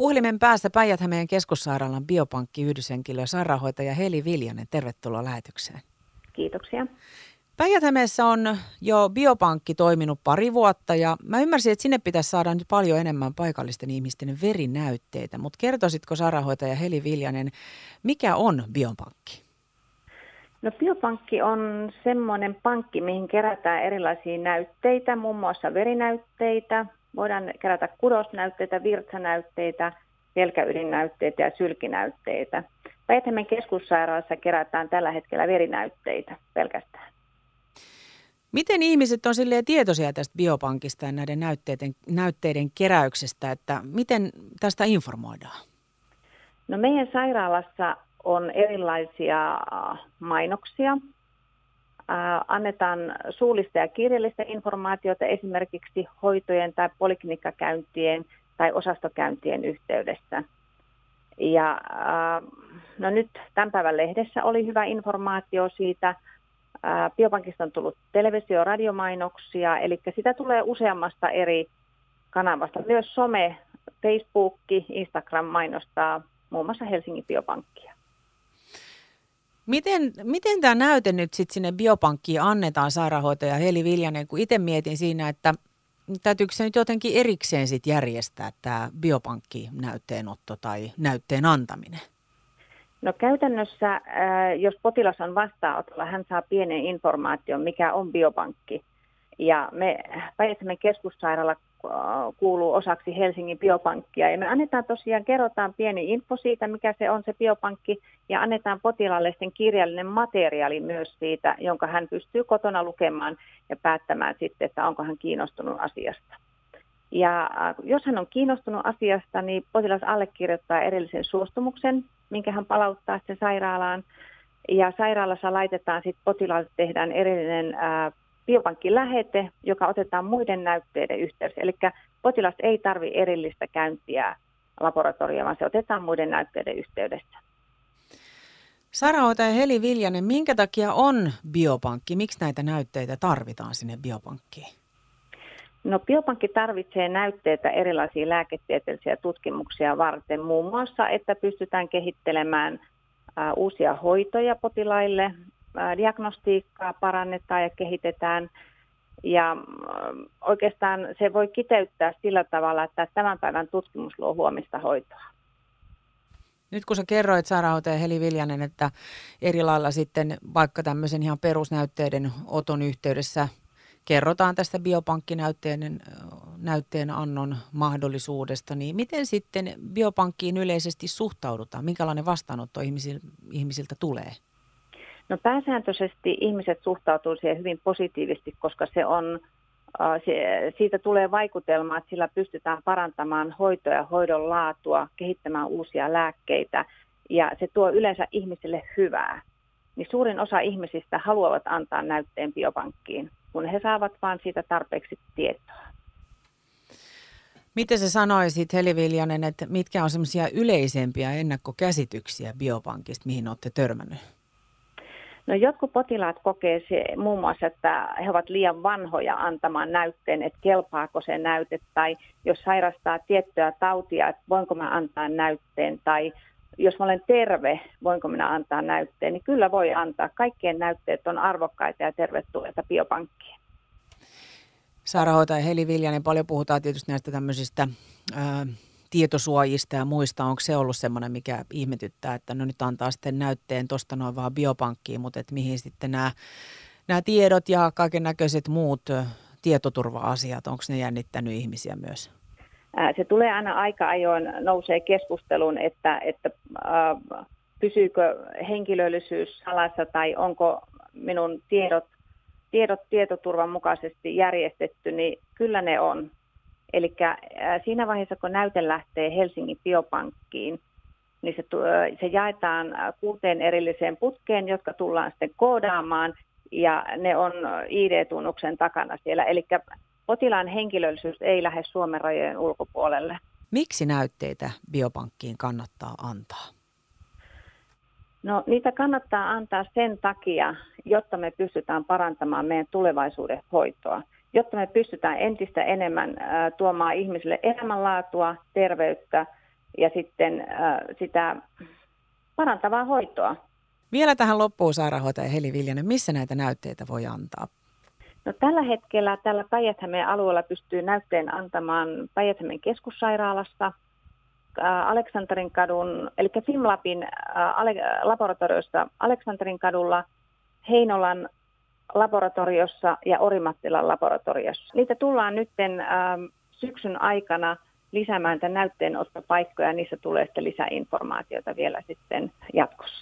Puhelimen päässä päijät keskussairaalan biopankki yhdyshenkilö sairaanhoitaja Heli Viljanen. Tervetuloa lähetykseen. Kiitoksia. päijät on jo biopankki toiminut pari vuotta ja mä ymmärsin, että sinne pitäisi saada nyt paljon enemmän paikallisten ihmisten verinäytteitä, mutta kertoisitko sairaanhoitaja Heli Viljanen, mikä on biopankki? No biopankki on semmoinen pankki, mihin kerätään erilaisia näytteitä, muun muassa verinäytteitä, voidaan kerätä kudosnäytteitä, virtsanäytteitä, selkäydinäytteitä ja sylkinäytteitä. päijät keskussairaalassa kerätään tällä hetkellä verinäytteitä pelkästään. Miten ihmiset on silleen tietoisia tästä biopankista ja näiden näytteiden, näytteiden keräyksestä, että miten tästä informoidaan? No meidän sairaalassa on erilaisia mainoksia. Annetaan suullista ja kirjallista informaatiota esimerkiksi hoitojen tai poliklinikkakäyntien tai osastokäyntien yhteydessä. Ja no nyt tämän päivän lehdessä oli hyvä informaatio siitä. Biopankista on tullut televisio- ja radiomainoksia, eli sitä tulee useammasta eri kanavasta. Myös some, Facebook, Instagram mainostaa muun muassa Helsingin biopankkia. Miten, miten tämä näyte nyt sitten sinne biopankkiin annetaan sairaanhoitaja Heli Viljanen, kun itse mietin siinä, että täytyykö se nyt jotenkin erikseen sit järjestää tämä biopankkinäytteenotto tai näytteen antaminen? No käytännössä, äh, jos potilas on vastaanotolla, hän saa pienen informaation, mikä on biopankki. Ja me päijät keskussairaala kuuluu osaksi Helsingin biopankkia. Ja me annetaan tosiaan, kerrotaan pieni info siitä, mikä se on se biopankki, ja annetaan potilaalle sen kirjallinen materiaali myös siitä, jonka hän pystyy kotona lukemaan ja päättämään sitten, että onko hän kiinnostunut asiasta. Ja äh, jos hän on kiinnostunut asiasta, niin potilas allekirjoittaa erillisen suostumuksen, minkä hän palauttaa sitten sairaalaan. Ja sairaalassa laitetaan sitten potilaalle tehdään erillinen ää, biopankkilähete, joka otetaan muiden näytteiden yhteydessä. Eli potilas ei tarvi erillistä käyntiä laboratorioon, vaan se otetaan muiden näytteiden yhteydessä. Sairaanhoitaja Heli Viljanen, minkä takia on biopankki? Miksi näitä näytteitä tarvitaan sinne biopankkiin? No biopankki tarvitsee näytteitä erilaisia lääketieteellisiä tutkimuksia varten, muun muassa, että pystytään kehittelemään uusia hoitoja potilaille, diagnostiikkaa parannetaan ja kehitetään. Ja oikeastaan se voi kiteyttää sillä tavalla, että tämän päivän tutkimus luo huomista hoitoa. Nyt kun sä kerroit sairaanhoitaja Heli Viljanen, että eri lailla sitten vaikka tämmöisen ihan perusnäytteiden oton yhteydessä kerrotaan tästä biopankkinäytteen näytteen annon mahdollisuudesta, niin miten sitten biopankkiin yleisesti suhtaudutaan? Minkälainen vastaanotto ihmisiltä tulee? No pääsääntöisesti ihmiset suhtautuu siihen hyvin positiivisesti, koska se on, siitä tulee vaikutelma, että sillä pystytään parantamaan hoitoa ja hoidon laatua, kehittämään uusia lääkkeitä ja se tuo yleensä ihmisille hyvää. Niin suurin osa ihmisistä haluavat antaa näytteen biopankkiin, kun he saavat vain siitä tarpeeksi tietoa. Miten sä sanoisit, Heli Viljanen, että mitkä on semmoisia yleisempiä ennakkokäsityksiä biopankista, mihin olette törmännyt? No jotkut potilaat kokee se, muun muassa, että he ovat liian vanhoja antamaan näytteen, että kelpaako se näyte, tai jos sairastaa tiettyä tautia, että voinko mä antaa näytteen, tai jos mä olen terve, voinko minä antaa näytteen, niin kyllä voi antaa. Kaikkien näytteet on arvokkaita ja tervetulleita biopankkiin. Sairaanhoitaja Heli Viljanen, paljon puhutaan tietysti näistä tämmöisistä ää, tietosuojista ja muista. Onko se ollut semmoinen, mikä ihmetyttää, että no nyt antaa sitten näytteen tuosta noin vaan biopankkiin, mutta että mihin sitten nämä, nämä tiedot ja kaiken näköiset muut tietoturva-asiat, onko ne jännittänyt ihmisiä myös? Se tulee aina aika ajoin nousee keskusteluun, että, että äh, pysyykö henkilöllisyys salassa tai onko minun tiedot, tiedot tietoturvan mukaisesti järjestetty, niin kyllä ne on. Eli siinä vaiheessa, kun näyte lähtee Helsingin biopankkiin, niin se, se jaetaan kuuteen erilliseen putkeen, jotka tullaan sitten koodaamaan, ja ne on ID-tunnuksen takana siellä. Eli potilaan henkilöllisyys ei lähde Suomen rajojen ulkopuolelle. Miksi näytteitä biopankkiin kannattaa antaa? No niitä kannattaa antaa sen takia, jotta me pystytään parantamaan meidän tulevaisuuden hoitoa, jotta me pystytään entistä enemmän tuomaan ihmisille elämänlaatua, terveyttä ja sitten sitä parantavaa hoitoa. Vielä tähän loppuun sairaanhoitaja Heli Viljanen, missä näitä näytteitä voi antaa? No, tällä hetkellä tällä päijät alueella pystyy näytteen antamaan päijät keskussairaalassa, Aleksanterin kadun, eli Fimlabin laboratoriossa Aleksanterin kadulla, Heinolan laboratoriossa ja Orimattilan laboratoriossa. Niitä tullaan nyt syksyn aikana lisäämään tämän näytteenottopaikkoja ja niissä tulee sitten lisäinformaatiota vielä sitten jatkossa.